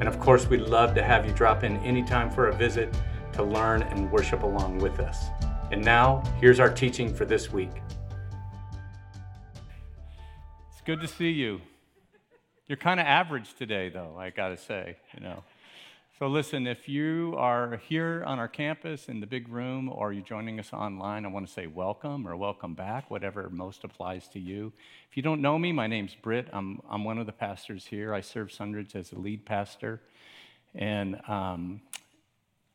And of course, we'd love to have you drop in anytime for a visit to learn and worship along with us. And now, here's our teaching for this week. It's good to see you. You're kind of average today, though, I got to say, you know. So, listen, if you are here on our campus in the big room or you're joining us online, I want to say welcome or welcome back, whatever most applies to you. If you don't know me, my name's Britt. I'm, I'm one of the pastors here. I serve Sunridge as a lead pastor. And um,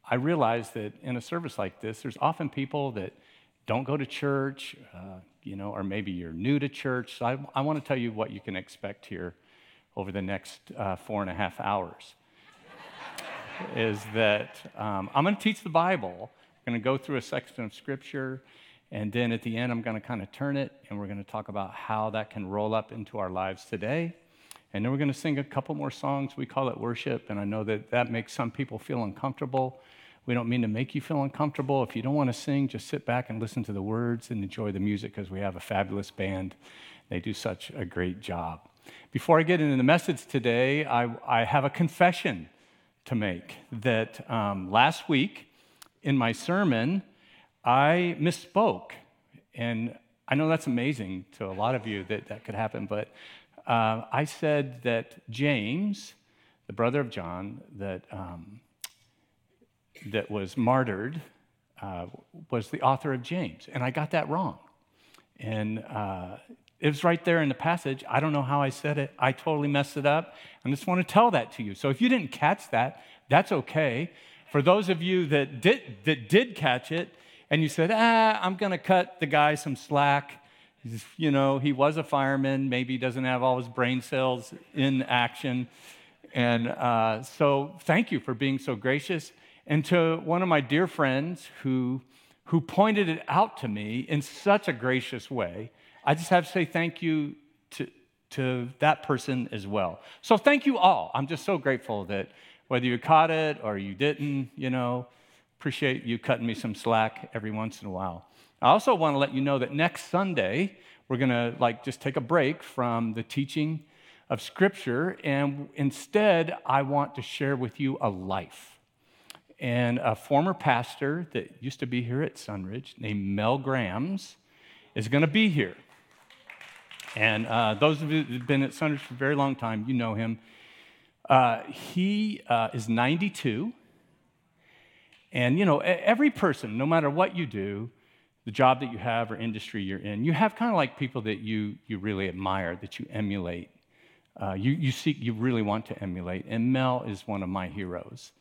I realize that in a service like this, there's often people that don't go to church, uh, you know, or maybe you're new to church. So I, I want to tell you what you can expect here over the next uh, four and a half hours is that um, I'm going to teach the Bible. I'm going to go through a section of Scripture, and then at the end, I'm going to kind of turn it, and we're going to talk about how that can roll up into our lives today. And then we're going to sing a couple more songs. We call it worship, and I know that that makes some people feel uncomfortable. We don't mean to make you feel uncomfortable. If you don't want to sing, just sit back and listen to the words and enjoy the music because we have a fabulous band. They do such a great job. Before I get into the message today, I, I have a confession to make that um, last week in my sermon, I misspoke. And I know that's amazing to a lot of you that that could happen, but uh, I said that James, the brother of John, that, um, that was martyred, uh, was the author of James. And I got that wrong. And uh, it was right there in the passage. I don't know how I said it. I totally messed it up. I just want to tell that to you. So if you didn't catch that, that's okay. For those of you that did, that did catch it, and you said, ah, I'm going to cut the guy some slack. You know, he was a fireman. Maybe he doesn't have all his brain cells in action. And uh, so, thank you for being so gracious. And to one of my dear friends who, who pointed it out to me in such a gracious way, I just have to say thank you to, to that person as well. So thank you all. I'm just so grateful that whether you caught it or you didn't, you know, appreciate you cutting me some slack every once in a while. I also want to let you know that next Sunday, we're going to like just take a break from the teaching of Scripture, and instead, I want to share with you a life. And a former pastor that used to be here at Sunridge named Mel Grams is going to be here. And uh, those of you who've been at Sunridge for a very long time, you know him. Uh, he uh, is 92. And, you know, every person, no matter what you do, the job that you have or industry you're in, you have kind of like people that you, you really admire, that you emulate. Uh, you, you seek, you really want to emulate. And Mel is one of my heroes.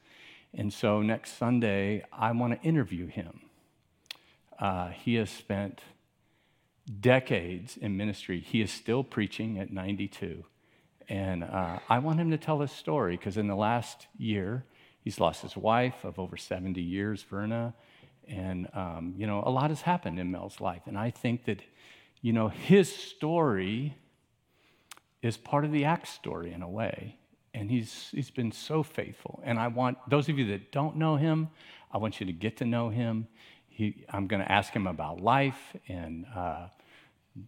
And so next Sunday, I want to interview him. Uh, he has spent decades in ministry. He is still preaching at 92. And uh, I want him to tell his story because in the last year, he's lost his wife of over 70 years, Verna. And, um, you know, a lot has happened in Mel's life. And I think that, you know, his story is part of the Acts story in a way. And he's, he's been so faithful. And I want those of you that don't know him, I want you to get to know him. He, I'm going to ask him about life and uh,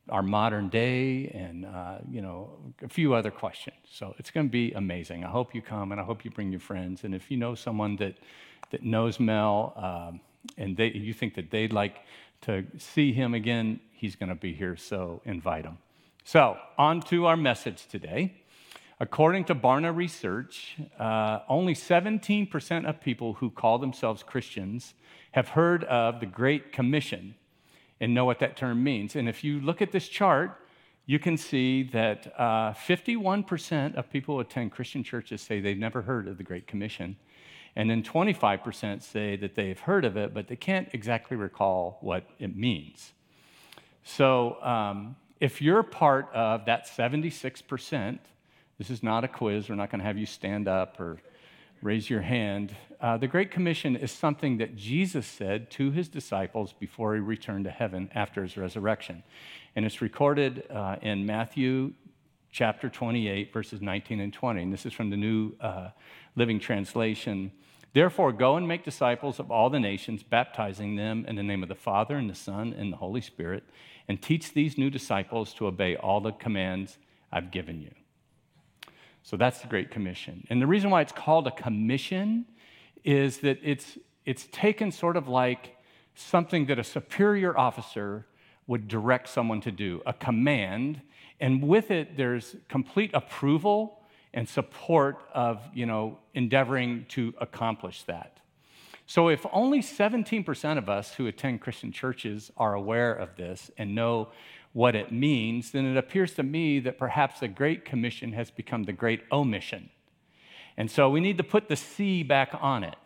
our modern day and uh, you know a few other questions. So it's going to be amazing. I hope you come and i hope you bring your friends. And if you know someone that that knows mel um, and they, you think that they'd like to see him again he's going to be here. So invite him. So on to our message today according to barna research uh, only 17% of people who call themselves christians have heard of the great commission and know what that term means. And if you look at this chart, you can see that uh, 51% of people who attend Christian churches say they've never heard of the Great Commission. And then 25% say that they've heard of it, but they can't exactly recall what it means. So um, if you're part of that 76%, this is not a quiz. We're not going to have you stand up or raise your hand. Uh, the Great Commission is something that Jesus said to his disciples before he returned to heaven after his resurrection. And it's recorded uh, in Matthew chapter 28, verses 19 and 20. And this is from the New uh, Living Translation. Therefore, go and make disciples of all the nations, baptizing them in the name of the Father, and the Son, and the Holy Spirit, and teach these new disciples to obey all the commands I've given you. So that's the Great Commission. And the reason why it's called a commission is that it's, it's taken sort of like something that a superior officer would direct someone to do, a command, and with it, there's complete approval and support of, you know, endeavoring to accomplish that. So if only 17% of us who attend Christian churches are aware of this and know what it means, then it appears to me that perhaps the Great Commission has become the Great Omission. And so we need to put the C back on it.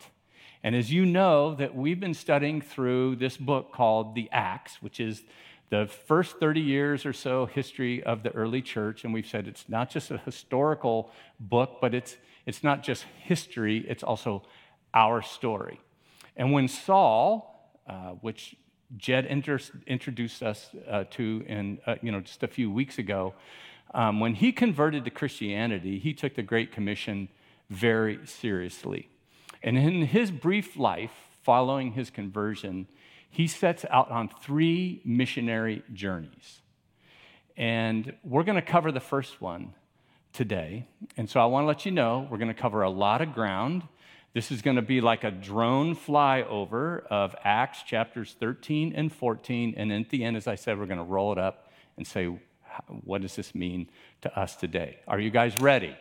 And as you know, that we've been studying through this book called the Acts, which is the first 30 years or so history of the early church. And we've said it's not just a historical book, but it's, it's not just history, it's also our story. And when Saul, uh, which Jed inter- introduced us uh, to in, uh, you know, just a few weeks ago. Um, when he converted to Christianity, he took the Great Commission very seriously. And in his brief life following his conversion, he sets out on three missionary journeys. And we're going to cover the first one today. And so I want to let you know we're going to cover a lot of ground. This is going to be like a drone flyover of Acts chapters 13 and 14. And at the end, as I said, we're going to roll it up and say, what does this mean to us today? Are you guys ready?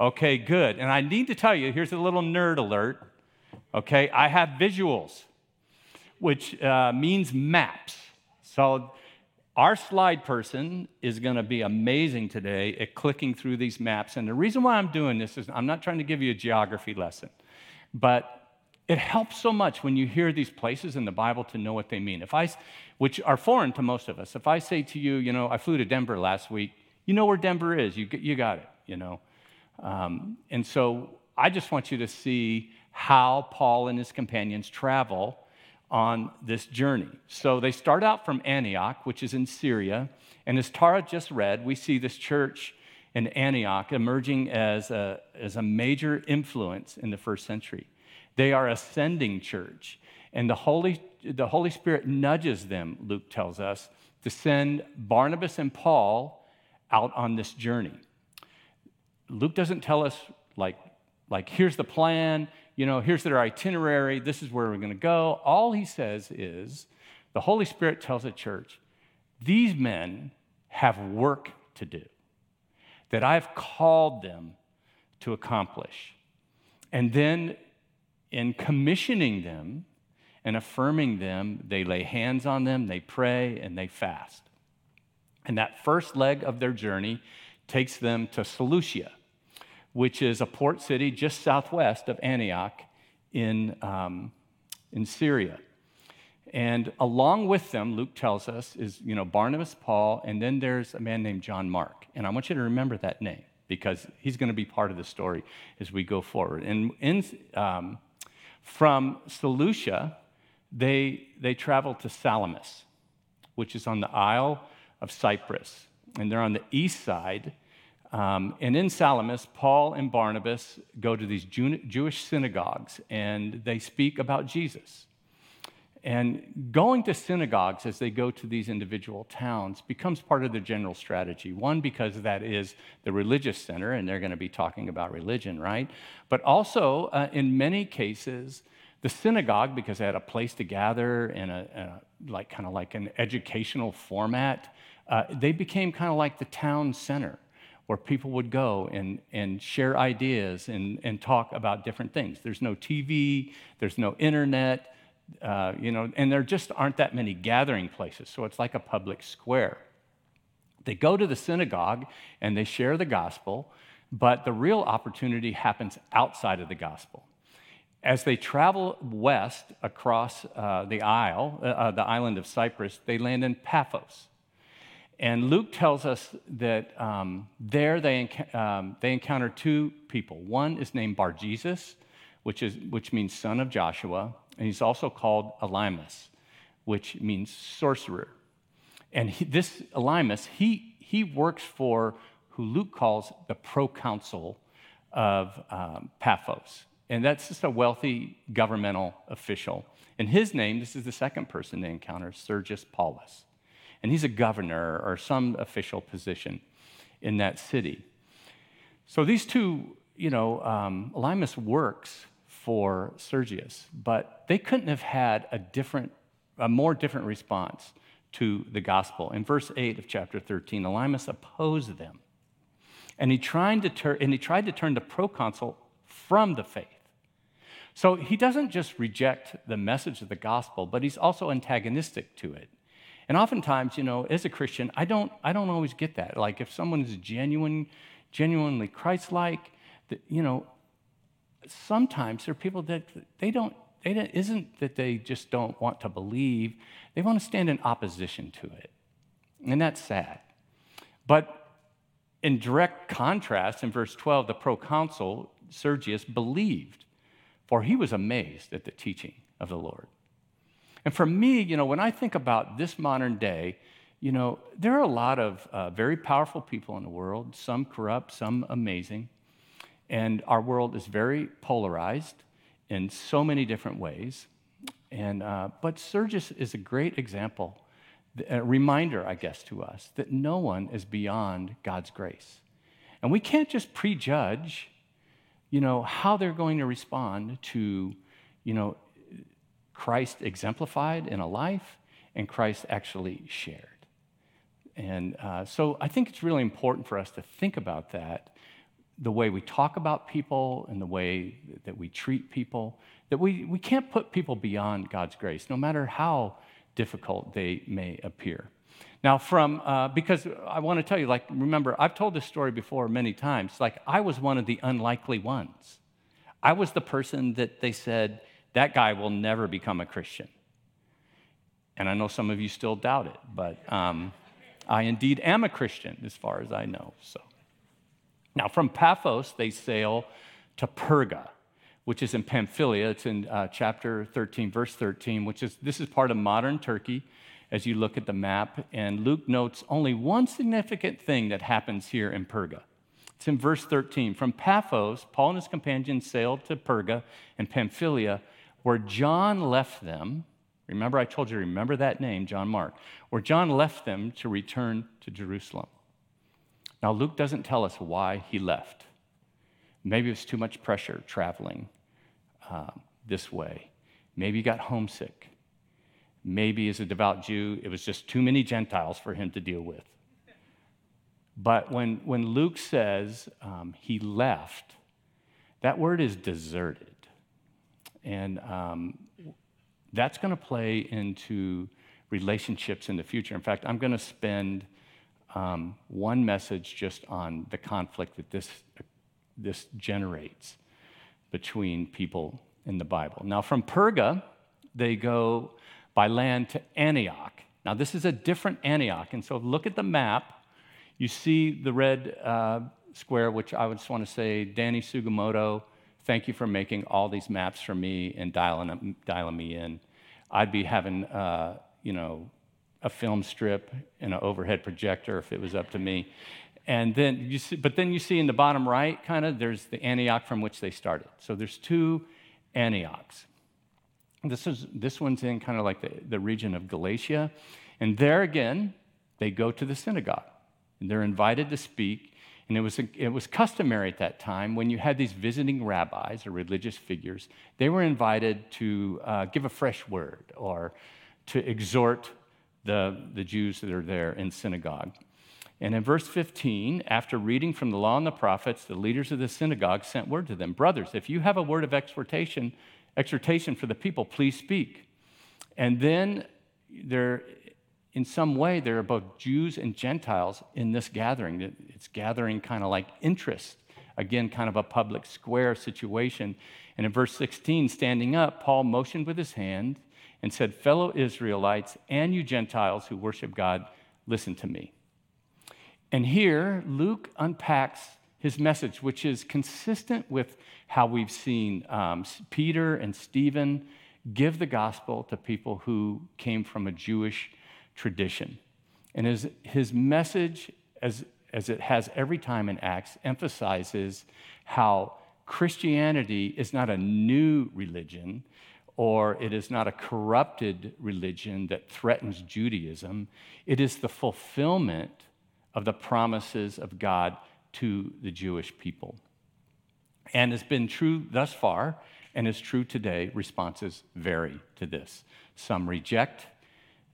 Okay, good. And I need to tell you here's a little nerd alert. Okay, I have visuals, which uh, means maps. So our slide person is going to be amazing today at clicking through these maps. And the reason why I'm doing this is I'm not trying to give you a geography lesson, but it helps so much when you hear these places in the Bible to know what they mean. If I, which are foreign to most of us, if I say to you, you know, I flew to Denver last week, you know where Denver is. You, you got it, you know. Um, and so I just want you to see how Paul and his companions travel on this journey. So they start out from Antioch, which is in Syria. And as Tara just read, we see this church in Antioch emerging as a, as a major influence in the first century. They are ascending church. And the Holy, the Holy Spirit nudges them, Luke tells us, to send Barnabas and Paul out on this journey. Luke doesn't tell us, like, like here's the plan, you know, here's their itinerary, this is where we're going to go. All he says is the Holy Spirit tells the church, these men have work to do that I've called them to accomplish. And then in commissioning them and affirming them, they lay hands on them, they pray, and they fast. And that first leg of their journey takes them to Seleucia which is a port city just southwest of Antioch in, um, in Syria. And along with them, Luke tells us, is you know Barnabas, Paul, and then there's a man named John Mark. And I want you to remember that name because he's going to be part of the story as we go forward. And in, um, from Seleucia, they, they travel to Salamis, which is on the Isle of Cyprus. And they're on the east side um, and in Salamis, Paul and Barnabas go to these Jewish synagogues and they speak about Jesus. And going to synagogues as they go to these individual towns becomes part of their general strategy. One, because that is the religious center and they're going to be talking about religion, right? But also, uh, in many cases, the synagogue, because they had a place to gather and a, a like kind of like an educational format, uh, they became kind of like the town center where people would go and, and share ideas and, and talk about different things. There's no TV, there's no internet, uh, you know, and there just aren't that many gathering places. So it's like a public square. They go to the synagogue and they share the gospel, but the real opportunity happens outside of the gospel. As they travel west across uh, the isle, uh, uh the island of Cyprus, they land in Paphos. And Luke tells us that um, there they, um, they encounter two people. One is named Bar Jesus, which, is, which means son of Joshua, and he's also called Elymas, which means sorcerer. And he, this Elymas, he, he works for who Luke calls the proconsul of um, Paphos. And that's just a wealthy governmental official. And his name, this is the second person they encounter, Sergius Paulus. And he's a governor or some official position in that city. So these two, you know, um, works for Sergius, but they couldn't have had a different, a more different response to the gospel. In verse 8 of chapter 13, Elymas opposed them. And he tried to, tur- and he tried to turn the proconsul from the faith. So he doesn't just reject the message of the gospel, but he's also antagonistic to it. And oftentimes, you know, as a Christian, I don't, I don't always get that. Like if someone is genuine, genuinely Christ-like, you know, sometimes there are people that they don't, they don't, isn't that they just don't want to believe, they want to stand in opposition to it. And that's sad. But in direct contrast, in verse 12, the proconsul, Sergius, believed, for he was amazed at the teaching of the Lord. And for me, you know, when I think about this modern day, you know, there are a lot of uh, very powerful people in the world, some corrupt, some amazing. And our world is very polarized in so many different ways. And, uh, but Sergius is a great example, a reminder, I guess, to us that no one is beyond God's grace. And we can't just prejudge, you know, how they're going to respond to, you know, Christ exemplified in a life and Christ actually shared. And uh, so I think it's really important for us to think about that the way we talk about people and the way that we treat people, that we, we can't put people beyond God's grace, no matter how difficult they may appear. Now, from, uh, because I want to tell you, like, remember, I've told this story before many times. Like, I was one of the unlikely ones. I was the person that they said, that guy will never become a Christian. And I know some of you still doubt it, but um, I indeed am a Christian as far as I know. So. Now, from Paphos, they sail to Perga, which is in Pamphylia. It's in uh, chapter 13, verse 13, which is this is part of modern Turkey as you look at the map. And Luke notes only one significant thing that happens here in Perga. It's in verse 13. From Paphos, Paul and his companions sailed to Perga and Pamphylia, where John left them. Remember, I told you, remember that name, John Mark, where John left them to return to Jerusalem. Now, Luke doesn't tell us why he left. Maybe it was too much pressure traveling uh, this way. Maybe he got homesick. Maybe, as a devout Jew, it was just too many Gentiles for him to deal with. But when, when Luke says um, he left, that word is deserted. And um, that's going to play into relationships in the future. In fact, I'm going to spend um, one message just on the conflict that this, this generates between people in the Bible. Now, from Perga, they go by land to Antioch. Now, this is a different Antioch. And so, look at the map. You see the red uh, square, which I just want to say, Danny Sugimoto, thank you for making all these maps for me and dialing, dialing me in. I'd be having, uh, you know, a film strip and an overhead projector if it was up to me. And then you see, but then you see in the bottom right, kind of, there's the Antioch from which they started. So there's two Antiochs. This, is, this one's in kind of like the, the region of Galatia. And there again, they go to the synagogue and they're invited to speak. And it was, it was customary at that time when you had these visiting rabbis or religious figures, they were invited to uh, give a fresh word or to exhort the, the Jews that are there in synagogue. And in verse 15, after reading from the law and the prophets, the leaders of the synagogue sent word to them Brothers, if you have a word of exhortation, exhortation for the people, please speak. And then there, in some way, there are both Jews and Gentiles in this gathering. It's gathering kind of like interest. Again, kind of a public square situation. And in verse 16, standing up, Paul motioned with his hand and said, Fellow Israelites and you Gentiles who worship God, listen to me. And here, Luke unpacks his message, which is consistent with how we've seen um, Peter and Stephen give the gospel to people who came from a Jewish tradition. And his, his message, as, as it has every time in Acts, emphasizes how Christianity is not a new religion or it is not a corrupted religion that threatens Judaism. It is the fulfillment of the promises of God to the Jewish people. And it's been true thus far and is true today. Responses vary to this. Some reject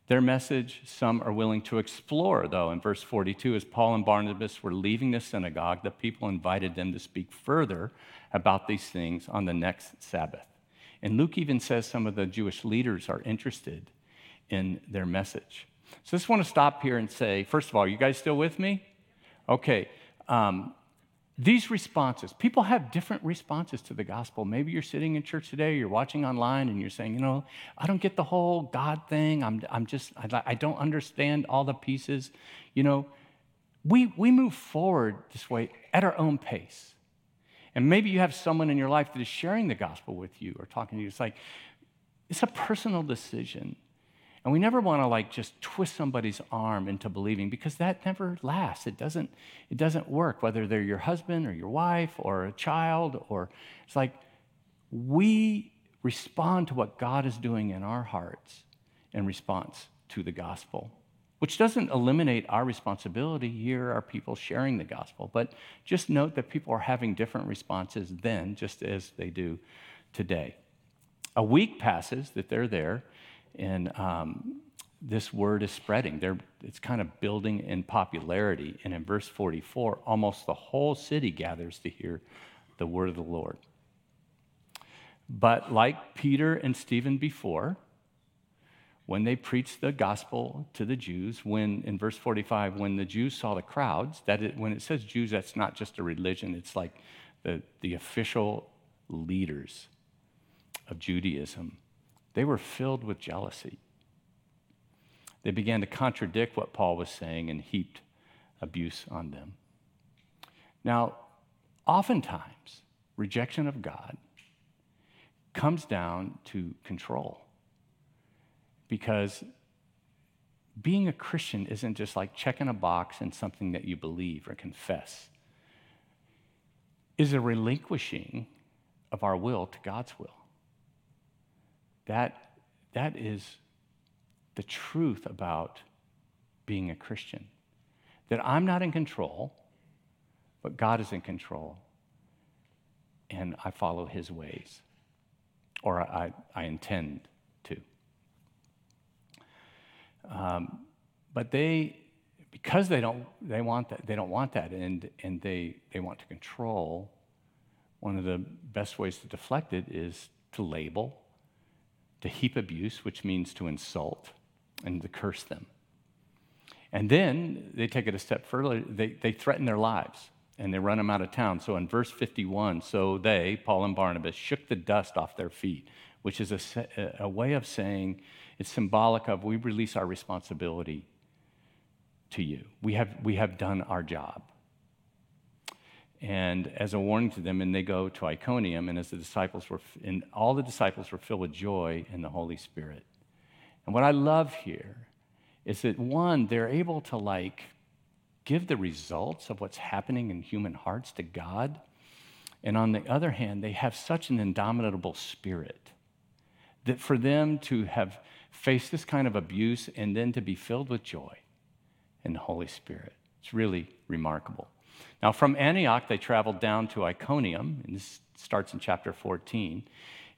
their message, some are willing to explore, though. In verse 42, as Paul and Barnabas were leaving the synagogue, the people invited them to speak further about these things on the next Sabbath. And Luke even says some of the Jewish leaders are interested in their message. So I just want to stop here and say, first of all, you guys still with me? Okay. Um, these responses, people have different responses to the gospel. Maybe you're sitting in church today, you're watching online, and you're saying, you know, I don't get the whole God thing. I'm, I'm just, I, I don't understand all the pieces. You know, we, we move forward this way at our own pace. And maybe you have someone in your life that is sharing the gospel with you or talking to you. It's like, it's a personal decision. And we never want to like just twist somebody's arm into believing because that never lasts. It doesn't, it doesn't work, whether they're your husband or your wife or a child, or it's like we respond to what God is doing in our hearts in response to the gospel, which doesn't eliminate our responsibility. Here are people sharing the gospel, but just note that people are having different responses then, just as they do today. A week passes that they're there and um, this word is spreading. They're, it's kind of building in popularity. And in verse 44, almost the whole city gathers to hear the word of the Lord. But like Peter and Stephen before, when they preached the gospel to the Jews, when in verse 45, when the Jews saw the crowds, that it, when it says Jews, that's not just a religion, it's like the, the official leaders of Judaism they were filled with jealousy. They began to contradict what Paul was saying and heaped abuse on them. Now, oftentimes, rejection of God comes down to control. Because being a Christian isn't just like checking a box and something that you believe or confess. Is a relinquishing of our will to God's will. That, that is the truth about being a Christian. That I'm not in control, but God is in control, and I follow his ways, or I, I intend to. Um, but they, because they don't, they want that, they don't want that, and, and they, they want to control, one of the best ways to deflect it is to label to heap abuse, which means to insult and to curse them. And then they take it a step further, they, they threaten their lives and they run them out of town. So in verse 51, so they, Paul and Barnabas, shook the dust off their feet, which is a, a way of saying it's symbolic of we release our responsibility to you. We have, we have done our job and as a warning to them, and they go to Iconium, and as the disciples were, and all the disciples were filled with joy in the Holy Spirit. And what I love here is that one, they're able to like give the results of what's happening in human hearts to God. And on the other hand, they have such an indomitable spirit that for them to have faced this kind of abuse and then to be filled with joy in the Holy Spirit, it's really remarkable. Now, from Antioch, they traveled down to Iconium, and this starts in chapter 14.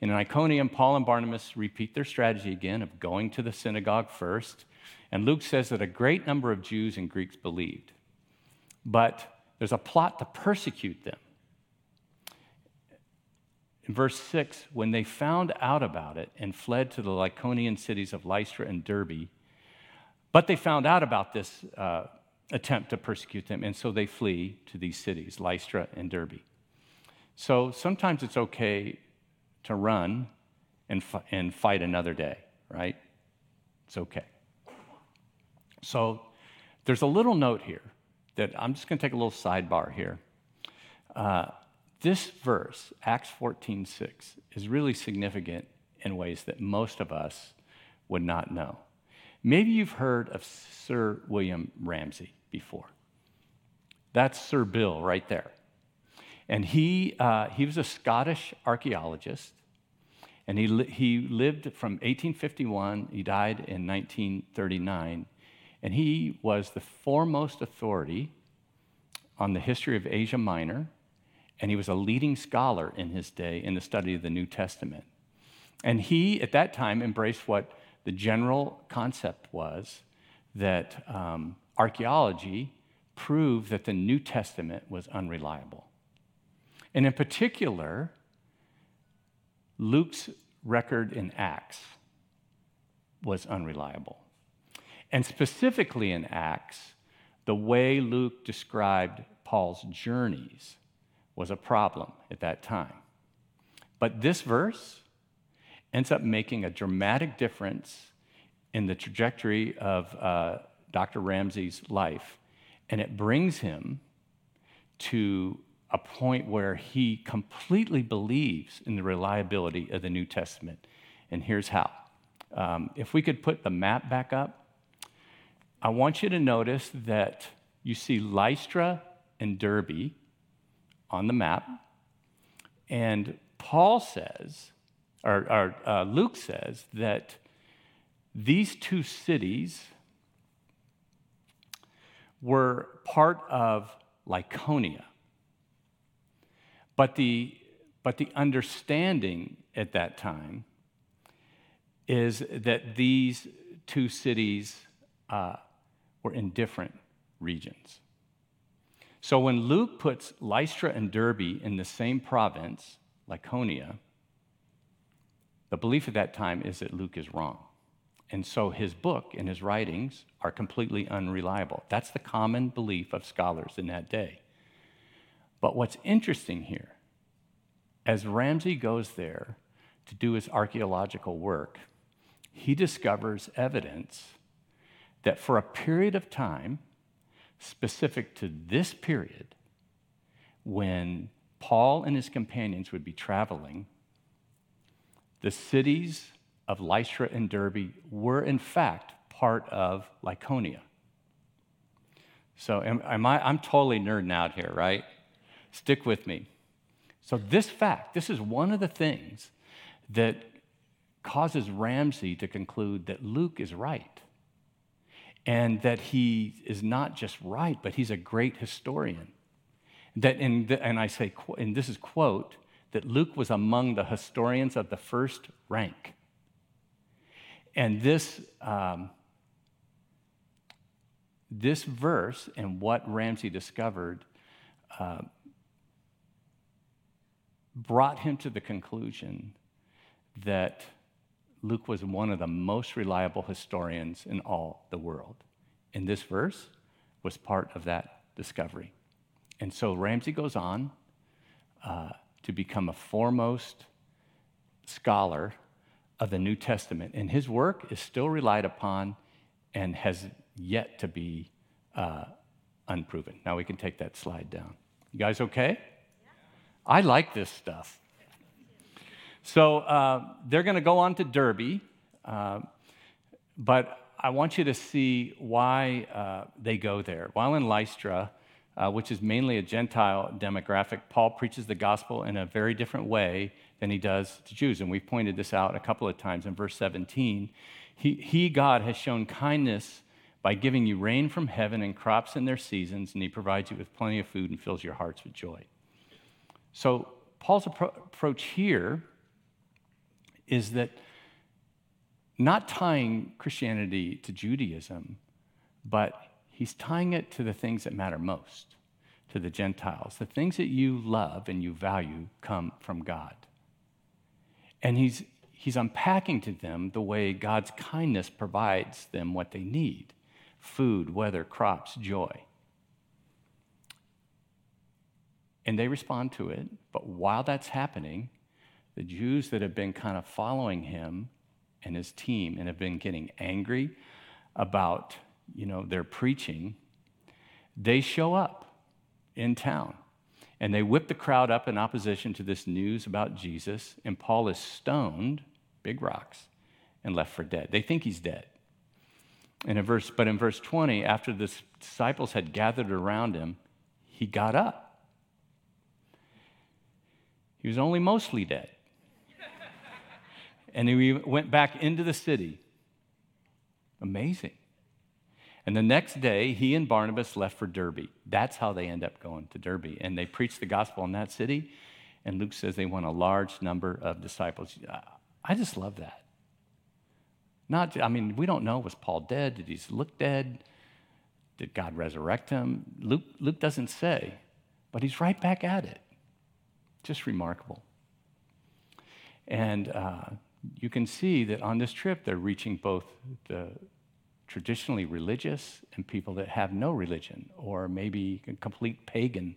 And in Iconium, Paul and Barnabas repeat their strategy again of going to the synagogue first. And Luke says that a great number of Jews and Greeks believed. But there's a plot to persecute them. In verse 6, when they found out about it and fled to the Lycaonian cities of Lystra and Derbe, but they found out about this uh, attempt to persecute them, and so they flee to these cities, Lystra and Derbe. So sometimes it's okay to run and, f- and fight another day, right? It's okay. So there's a little note here that I'm just going to take a little sidebar here. Uh, this verse, Acts 14 6, is really significant in ways that most of us would not know. Maybe you've heard of Sir William Ramsay before. That's Sir Bill right there. And he, uh, he was a Scottish archaeologist, and he, li- he lived from 1851, he died in 1939, and he was the foremost authority on the history of Asia Minor, and he was a leading scholar in his day in the study of the New Testament. And he, at that time, embraced what the general concept was that um, archaeology proved that the New Testament was unreliable. And in particular, Luke's record in Acts was unreliable. And specifically in Acts, the way Luke described Paul's journeys was a problem at that time. But this verse ends up making a dramatic difference in the trajectory of uh, Dr. Ramsay's life. And it brings him to a point where he completely believes in the reliability of the New Testament. And here's how. Um, if we could put the map back up, I want you to notice that you see Lystra and Derbe on the map. And Paul says, or, or uh, Luke says, that these two cities were part of Lycaonia. But the, but the understanding at that time is that these two cities uh, were in different regions. So when Luke puts Lystra and Derbe in the same province, Lycaonia, the belief at that time is that Luke is wrong. And so his book and his writings are completely unreliable. That's the common belief of scholars in that day. But what's interesting here, as Ramsay goes there to do his archaeological work, he discovers evidence that for a period of time, specific to this period, when Paul and his companions would be traveling, the cities of Lystra and Derbe were, in fact, part of Lycaonia. So, am, am I, I'm totally nerding out here, right? Stick with me. So, this fact, this is one of the things that causes Ramsay to conclude that Luke is right and that he is not just right, but he's a great historian. That in the, and I say, and this is quote, that Luke was among the historians of the first rank. And this, um, this verse and what Ramsay discovered uh, brought him to the conclusion that Luke was one of the most reliable historians in all the world. And this verse was part of that discovery. And so Ramsay goes on uh, to become a foremost scholar of the New Testament. And his work is still relied upon and has yet to be uh, unproven. Now we can take that slide down. You guys okay? I like this stuff. So uh, they're going to go on to Derbe, uh, but I want you to see why uh, they go there. While in Lystra, uh, which is mainly a Gentile demographic, Paul preaches the gospel in a very different way than he does to Jews. And we've pointed this out a couple of times in verse 17. He, he, God, has shown kindness by giving you rain from heaven and crops in their seasons, and he provides you with plenty of food and fills your hearts with joy. So, Paul's appro- approach here is that not tying Christianity to Judaism, but he's tying it to the things that matter most to the Gentiles. The things that you love and you value come from God. And he's, he's unpacking to them the way God's kindness provides them what they need food, weather, crops, joy. And they respond to it. But while that's happening, the Jews that have been kind of following him and his team and have been getting angry about, you know, their preaching, they show up in town and they whip the crowd up in opposition to this news about Jesus. And Paul is stoned, big rocks, and left for dead. They think he's dead. Verse, but in verse 20, after the disciples had gathered around him, he got up. He was only mostly dead. and he went back into the city. Amazing. And the next day, he and Barnabas left for Derbe. That's how they end up going to Derbe. And they preached the gospel in that city. And Luke says they won a large number of disciples. I just love that. Not, I mean, we don't know, was Paul dead? Did he look dead? Did God resurrect him? Luke, Luke doesn't say, but he's right back at it. Just remarkable. And uh, you can see that on this trip, they're reaching both the traditionally religious and people that have no religion or maybe a complete pagan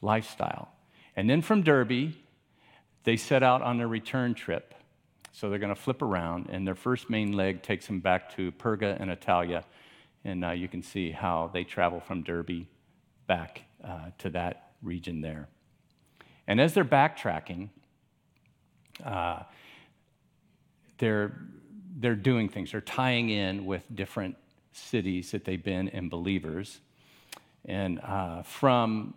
lifestyle. And then from Derbe, they set out on their return trip. So they're going to flip around, and their first main leg takes them back to Perga and Attalia. And uh, you can see how they travel from Derbe back uh, to that region there. And as they're backtracking, uh, they're they're doing things. They're tying in with different cities that they've been in believers. And uh, from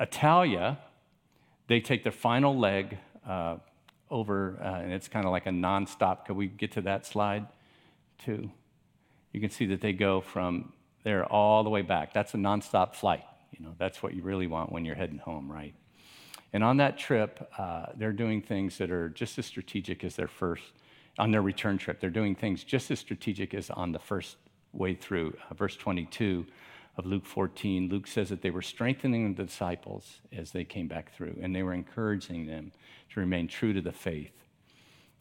Attalia, they take the final leg uh, over, uh, and it's kind of like a nonstop. Could we get to that slide too? You can see that they go from there all the way back. That's a nonstop flight. You know, that's what you really want when you're heading home, right? And on that trip, uh, they're doing things that are just as strategic as their first on their return trip. They're doing things just as strategic as on the first way through. Uh, verse 22 of Luke 14, Luke says that they were strengthening the disciples as they came back through, and they were encouraging them to remain true to the faith.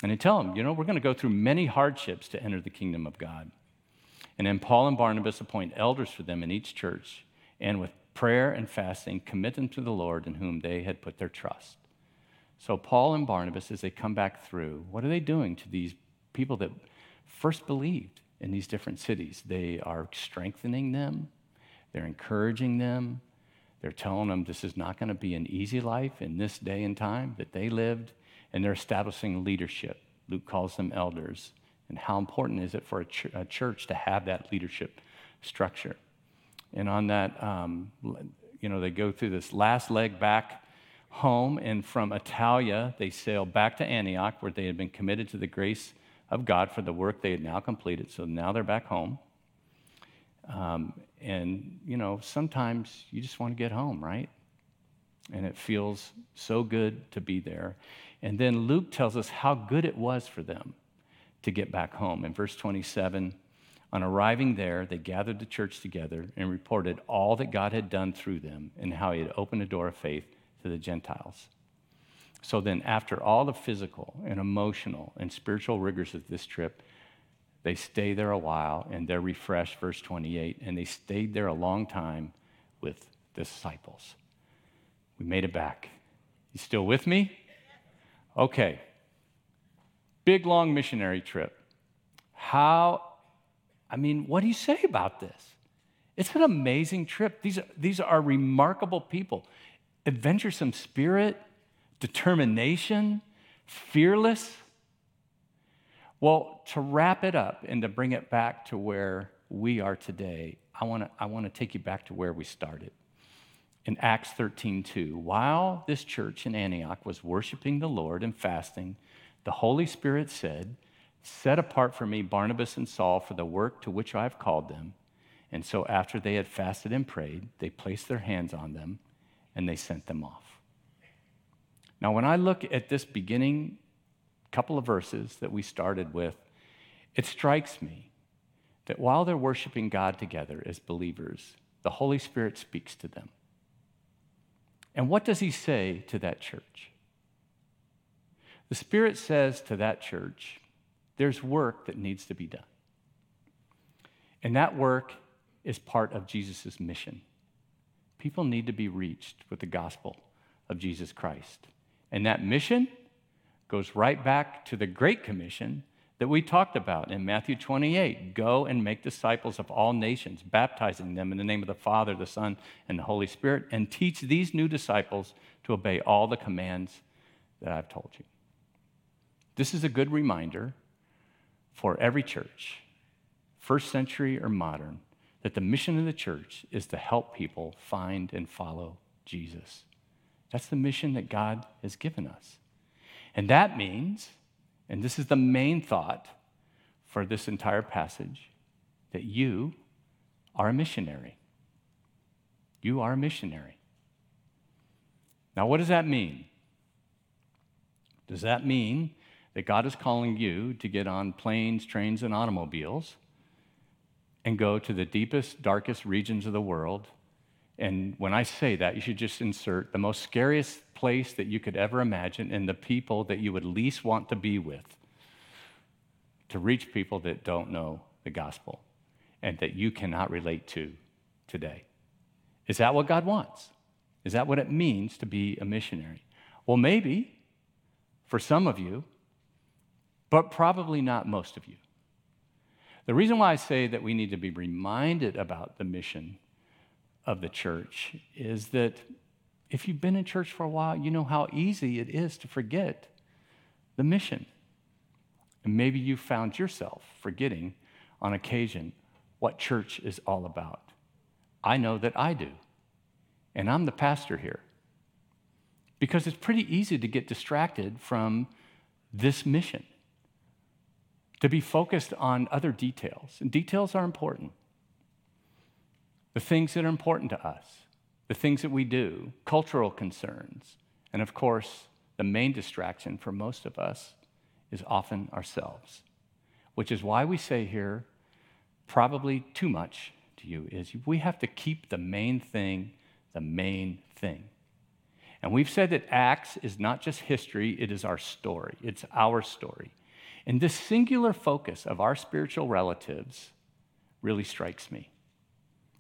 And they tell them, you know, we're going to go through many hardships to enter the kingdom of God. And then Paul and Barnabas appoint elders for them in each church, and with prayer and fasting, commit them to the Lord in whom they had put their trust. So, Paul and Barnabas, as they come back through, what are they doing to these people that first believed in these different cities? They are strengthening them, they're encouraging them, they're telling them this is not going to be an easy life in this day and time that they lived, and they're establishing leadership. Luke calls them elders. And how important is it for a, ch- a church to have that leadership structure? And on that, um, you know, they go through this last leg back home, and from Attalia, they sailed back to Antioch, where they had been committed to the grace of God for the work they had now completed. So now they're back home. Um, and, you know, sometimes you just want to get home, right? And it feels so good to be there. And then Luke tells us how good it was for them to get back home. In verse 27, on arriving there, they gathered the church together and reported all that God had done through them and how he had opened a door of faith to the Gentiles. So then, after all the physical and emotional and spiritual rigors of this trip, they stay there a while and they're refreshed, verse 28, and they stayed there a long time with disciples. We made it back. You still with me? Okay. Big, long missionary trip. How, I mean, what do you say about this? It's an amazing trip. These these are remarkable people adventuresome spirit, determination, fearless. Well, to wrap it up and to bring it back to where we are today, I want to I wanna take you back to where we started. In Acts 13, 2, while this church in Antioch was worshiping the Lord and fasting, the Holy Spirit said, Set apart for me Barnabas and Saul for the work to which I have called them. And so, after they had fasted and prayed, they placed their hands on them and they sent them off. Now, when I look at this beginning couple of verses that we started with, it strikes me that while they're worshiping God together as believers, the Holy Spirit speaks to them. And what does he say to that church? The Spirit says to that church, there's work that needs to be done. And that work is part of Jesus' mission. People need to be reached with the gospel of Jesus Christ. And that mission goes right back to the Great Commission that we talked about in Matthew 28 go and make disciples of all nations, baptizing them in the name of the Father, the Son, and the Holy Spirit, and teach these new disciples to obey all the commands that I've told you. This is a good reminder for every church, first century or modern, that the mission of the church is to help people find and follow Jesus. That's the mission that God has given us. And that means and this is the main thought for this entire passage that you are a missionary. You are a missionary. Now, what does that mean? Does that mean that God is calling you to get on planes, trains, and automobiles and go to the deepest, darkest regions of the world and when I say that, you should just insert the most scariest place that you could ever imagine and the people that you would least want to be with to reach people that don't know the gospel and that you cannot relate to today. Is that what God wants? Is that what it means to be a missionary? Well, maybe for some of you, but probably not most of you. The reason why I say that we need to be reminded about the mission of the church is that if you've been in church for a while, you know how easy it is to forget the mission. And maybe you found yourself forgetting on occasion what church is all about. I know that I do. And I'm the pastor here. Because it's pretty easy to get distracted from this mission, to be focused on other details. And details are important the things that are important to us, the things that we do, cultural concerns, and of course, the main distraction for most of us is often ourselves, which is why we say here, probably too much to you, is we have to keep the main thing the main thing. And we've said that Acts is not just history, it is our story. It's our story. And this singular focus of our spiritual relatives really strikes me.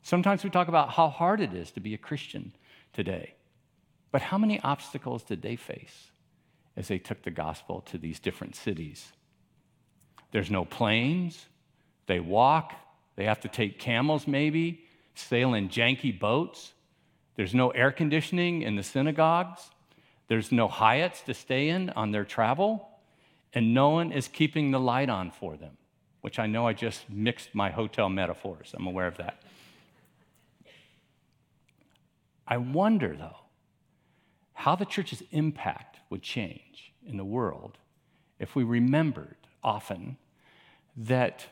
Sometimes we talk about how hard it is to be a Christian today. But how many obstacles did they face as they took the gospel to these different cities? There's no planes, they walk, they have to take camels maybe, sail in janky boats. There's no air conditioning in the synagogues. There's no Hyatts to stay in on their travel, and no one is keeping the light on for them, which I know I just mixed my hotel metaphors. I'm aware of that. I wonder, though, how the church's impact would change in the world if we remembered often that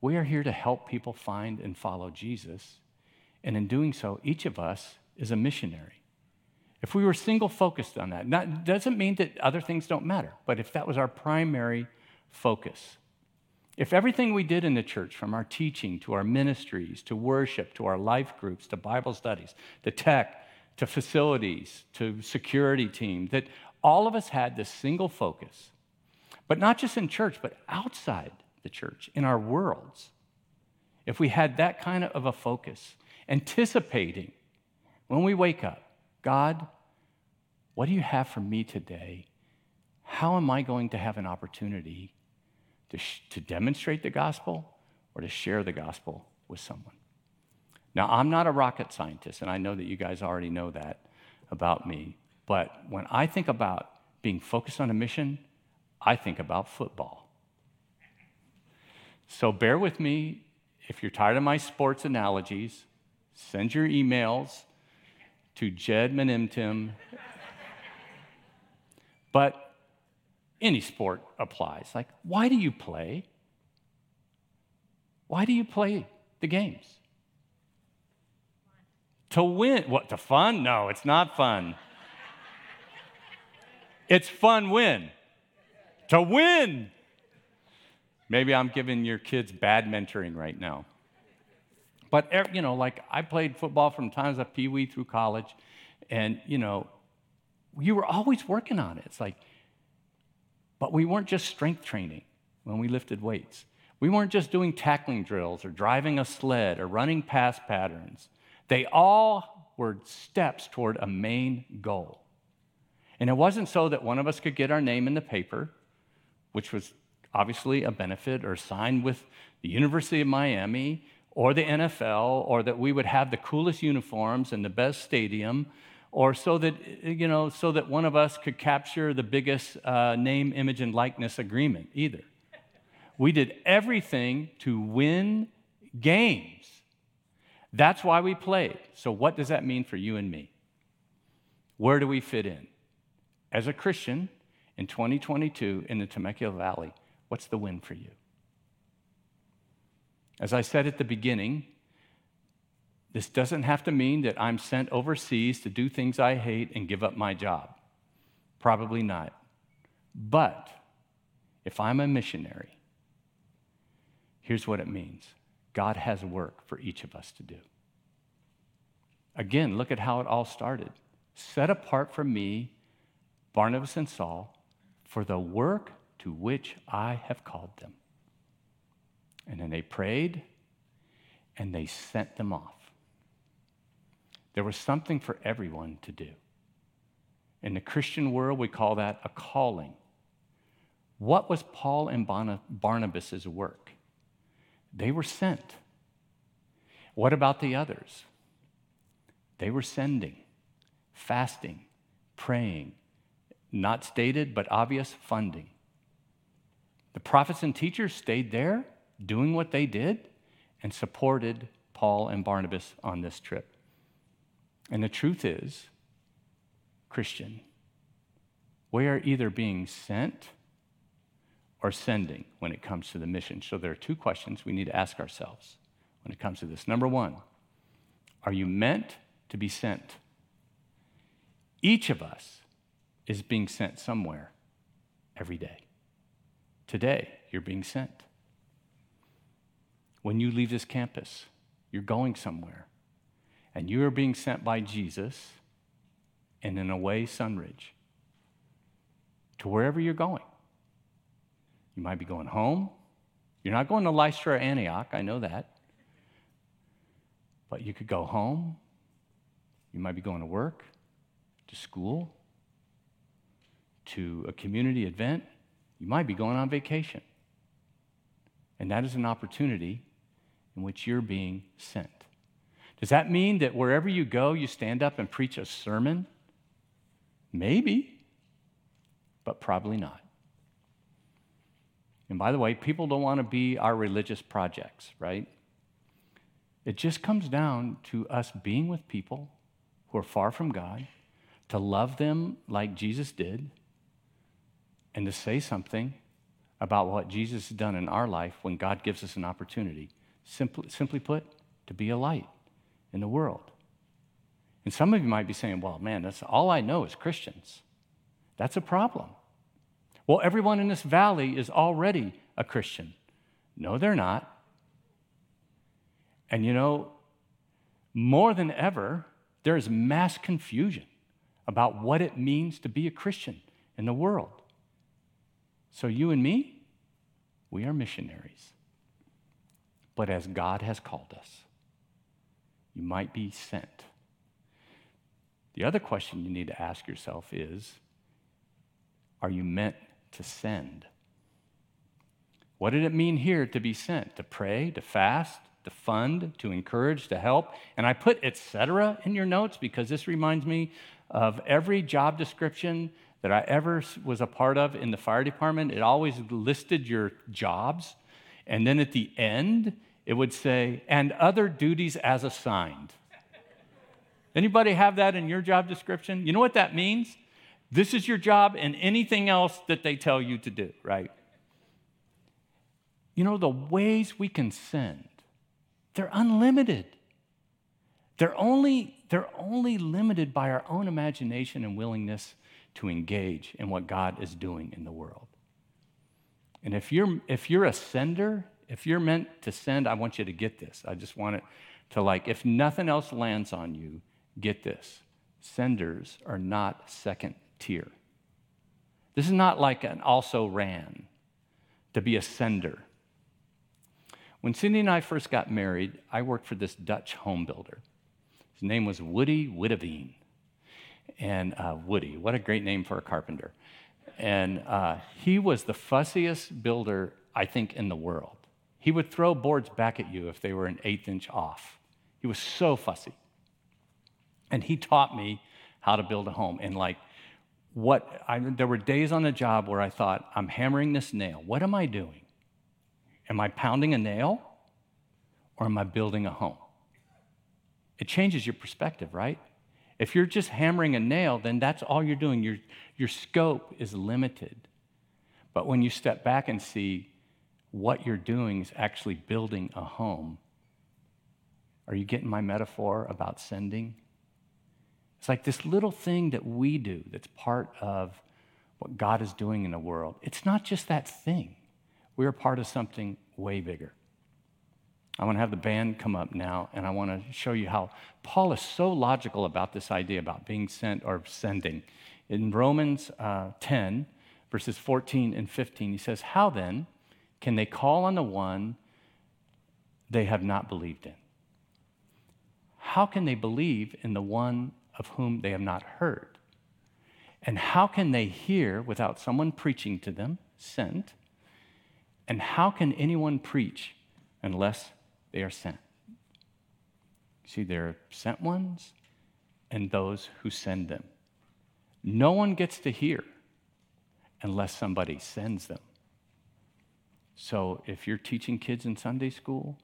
we are here to help people find and follow Jesus. And in doing so, each of us is a missionary. If we were single focused on that, that doesn't mean that other things don't matter, but if that was our primary focus, if everything we did in the church, from our teaching to our ministries to worship to our life groups to Bible studies to tech to facilities to security team, that all of us had this single focus, but not just in church, but outside the church, in our worlds, if we had that kind of a focus, anticipating when we wake up, God, what do you have for me today? How am I going to have an opportunity to, sh- to demonstrate the gospel or to share the gospel with someone. Now, I'm not a rocket scientist, and I know that you guys already know that about me, but when I think about being focused on a mission, I think about football. So bear with me. If you're tired of my sports analogies, send your emails to Jed Menimtim. but any sport applies. Like, why do you play? Why do you play the games? To win. What, to fun? No, it's not fun. it's fun win. To win. Maybe I'm giving your kids bad mentoring right now. But, er, you know, like I played football from times of Pee Wee through college, and, you know, you were always working on it. It's like, but we weren't just strength training when we lifted weights. We weren't just doing tackling drills or driving a sled or running pass patterns. They all were steps toward a main goal. And it wasn't so that one of us could get our name in the paper, which was obviously a benefit or signed with the University of Miami or the NFL or that we would have the coolest uniforms and the best stadium or so that you know so that one of us could capture the biggest uh, name image and likeness agreement either. We did everything to win games. That's why we played. So what does that mean for you and me? Where do we fit in? As a christian in 2022 in the temecula valley what's the win for you as i said at the beginning this doesn't have to mean that I'm sent overseas to do things I hate and give up my job. Probably not. But if I'm a missionary, here's what it means God has work for each of us to do. Again, look at how it all started. Set apart for me, Barnabas and Saul, for the work to which I have called them. And then they prayed and they sent them off. There was something for everyone to do. In the Christian world, we call that a calling. What was Paul and Barnabas' work? They were sent. What about the others? They were sending, fasting, praying, not stated but obvious funding. The prophets and teachers stayed there doing what they did and supported Paul and Barnabas on this trip. And the truth is, Christian, we are either being sent or sending when it comes to the mission. So there are two questions we need to ask ourselves when it comes to this. Number one, are you meant to be sent? Each of us is being sent somewhere every day. Today, you're being sent. When you leave this campus, you're going somewhere and you are being sent by Jesus and in a way, Sunridge, to wherever you're going. You might be going home. You're not going to Lystra or Antioch, I know that. But you could go home. You might be going to work, to school, to a community event. You might be going on vacation. And that is an opportunity in which you're being sent. Does that mean that wherever you go, you stand up and preach a sermon? Maybe, but probably not. And by the way, people don't want to be our religious projects, right? It just comes down to us being with people who are far from God, to love them like Jesus did, and to say something about what Jesus has done in our life when God gives us an opportunity. Simply, simply put, to be a light in the world. And some of you might be saying, well, man, that's all I know is Christians. That's a problem. Well, everyone in this valley is already a Christian. No, they're not. And you know, more than ever, there is mass confusion about what it means to be a Christian in the world. So, you and me, we are missionaries. But as God has called us, you might be sent. The other question you need to ask yourself is Are you meant to send? What did it mean here to be sent? To pray, to fast, to fund, to encourage, to help? And I put etc. in your notes because this reminds me of every job description that I ever was a part of in the fire department. It always listed your jobs. And then at the end, it would say, and other duties as assigned. Anybody have that in your job description? You know what that means? This is your job and anything else that they tell you to do, right? You know, the ways we can send, they're unlimited. They're only, they're only limited by our own imagination and willingness to engage in what God is doing in the world. And if you're, if you're a sender, if you're meant to send, I want you to get this. I just want it to like, if nothing else lands on you, get this. Senders are not second tier. This is not like an also ran to be a sender. When Cindy and I first got married, I worked for this Dutch home builder. His name was Woody Witteveen. And uh, Woody, what a great name for a carpenter. And uh, he was the fussiest builder, I think, in the world. He would throw boards back at you if they were an eighth inch off. He was so fussy. And he taught me how to build a home. And like, what I, there were days on the job where I thought, I'm hammering this nail. What am I doing? Am I pounding a nail or am I building a home? It changes your perspective, right? If you're just hammering a nail, then that's all you're doing. Your, your scope is limited. But when you step back and see what you're doing is actually building a home, are you getting my metaphor about sending? It's like this little thing that we do that's part of what God is doing in the world. It's not just that thing, we're part of something way bigger. I want to have the band come up now, and I want to show you how Paul is so logical about this idea about being sent or sending. In Romans uh, 10, verses 14 and 15, he says, How then can they call on the one they have not believed in? How can they believe in the one of whom they have not heard? And how can they hear without someone preaching to them, sent? And how can anyone preach unless they are sent. See, there are sent ones and those who send them. No one gets to hear unless somebody sends them. So if you're teaching kids in Sunday school,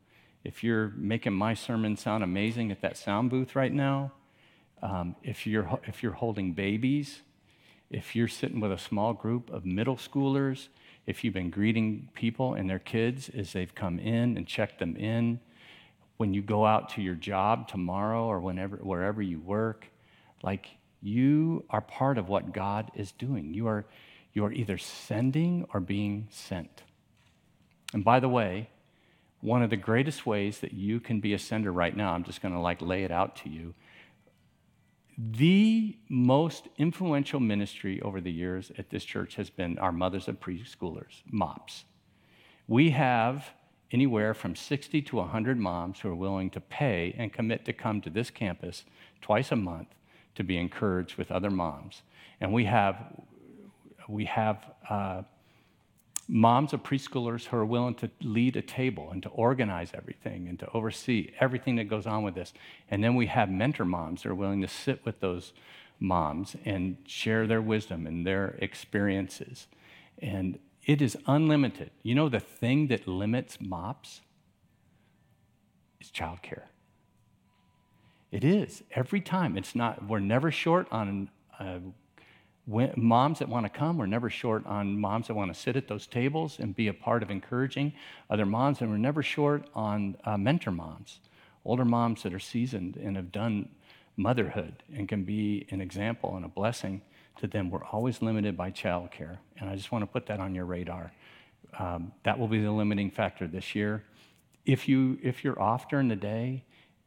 if you're making my sermon sound amazing at that sound booth right now, um, if, you're, if you're holding babies, if you're sitting with a small group of middle schoolers, if you've been greeting people and their kids as they've come in and checked them in, when you go out to your job tomorrow or whenever, wherever you work, like you are part of what God is doing. You are, you are either sending or being sent. And by the way, one of the greatest ways that you can be a sender right now, I'm just going to like lay it out to you, the most influential ministry over the years at this church has been our mothers of preschoolers, MOPS. We have anywhere from 60 to 100 moms who are willing to pay and commit to come to this campus twice a month to be encouraged with other moms. And we have, we have uh, moms of preschoolers who are willing to lead a table and to organize everything and to oversee everything that goes on with this. And then we have mentor moms who are willing to sit with those moms and share their wisdom and their experiences. And it is unlimited. You know, the thing that limits MOPS is childcare. It is every time. It's not. We're never short on uh, when, moms that want to come, we're never short on moms that want to sit at those tables and be a part of encouraging other moms, and we're never short on uh, mentor moms, older moms that are seasoned and have done motherhood and can be an example and a blessing to them. We're always limited by childcare, and I just want to put that on your radar. Um, that will be the limiting factor this year. If you if you're off during the day,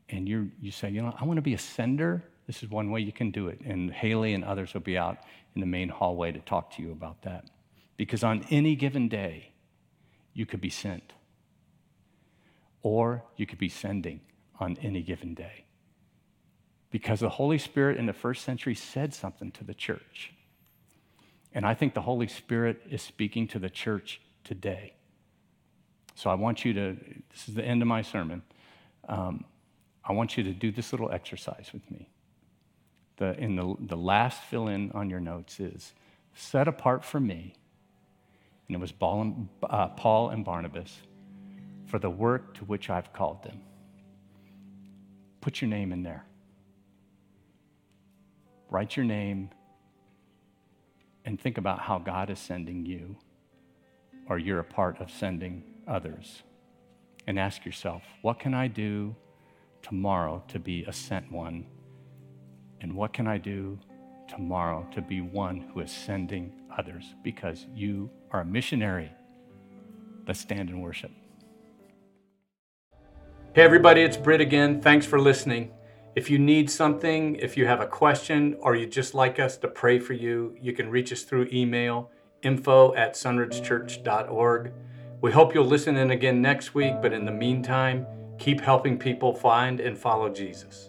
and you you say, you know, I want to be a sender. This is one way you can do it, and Haley and others will be out in the main hallway to talk to you about that. Because on any given day, you could be sent, or you could be sending on any given day. Because the Holy Spirit in the first century said something to the church. And I think the Holy Spirit is speaking to the church today. So I want you to, this is the end of my sermon. Um, I want you to do this little exercise with me the, in the, the last fill in on your notes is set apart for me, and it was Paul and, uh, Paul and Barnabas, for the work to which I've called them. Put your name in there. Write your name and think about how God is sending you, or you're a part of sending others. And ask yourself, what can I do tomorrow to be a sent one? And what can I do tomorrow to be one who is sending others? Because you are a missionary. Let's stand and worship. Hey, everybody, it's Britt again. Thanks for listening. If you need something, if you have a question, or you'd just like us to pray for you, you can reach us through email info at sunridgechurch.org. We hope you'll listen in again next week, but in the meantime, keep helping people find and follow Jesus.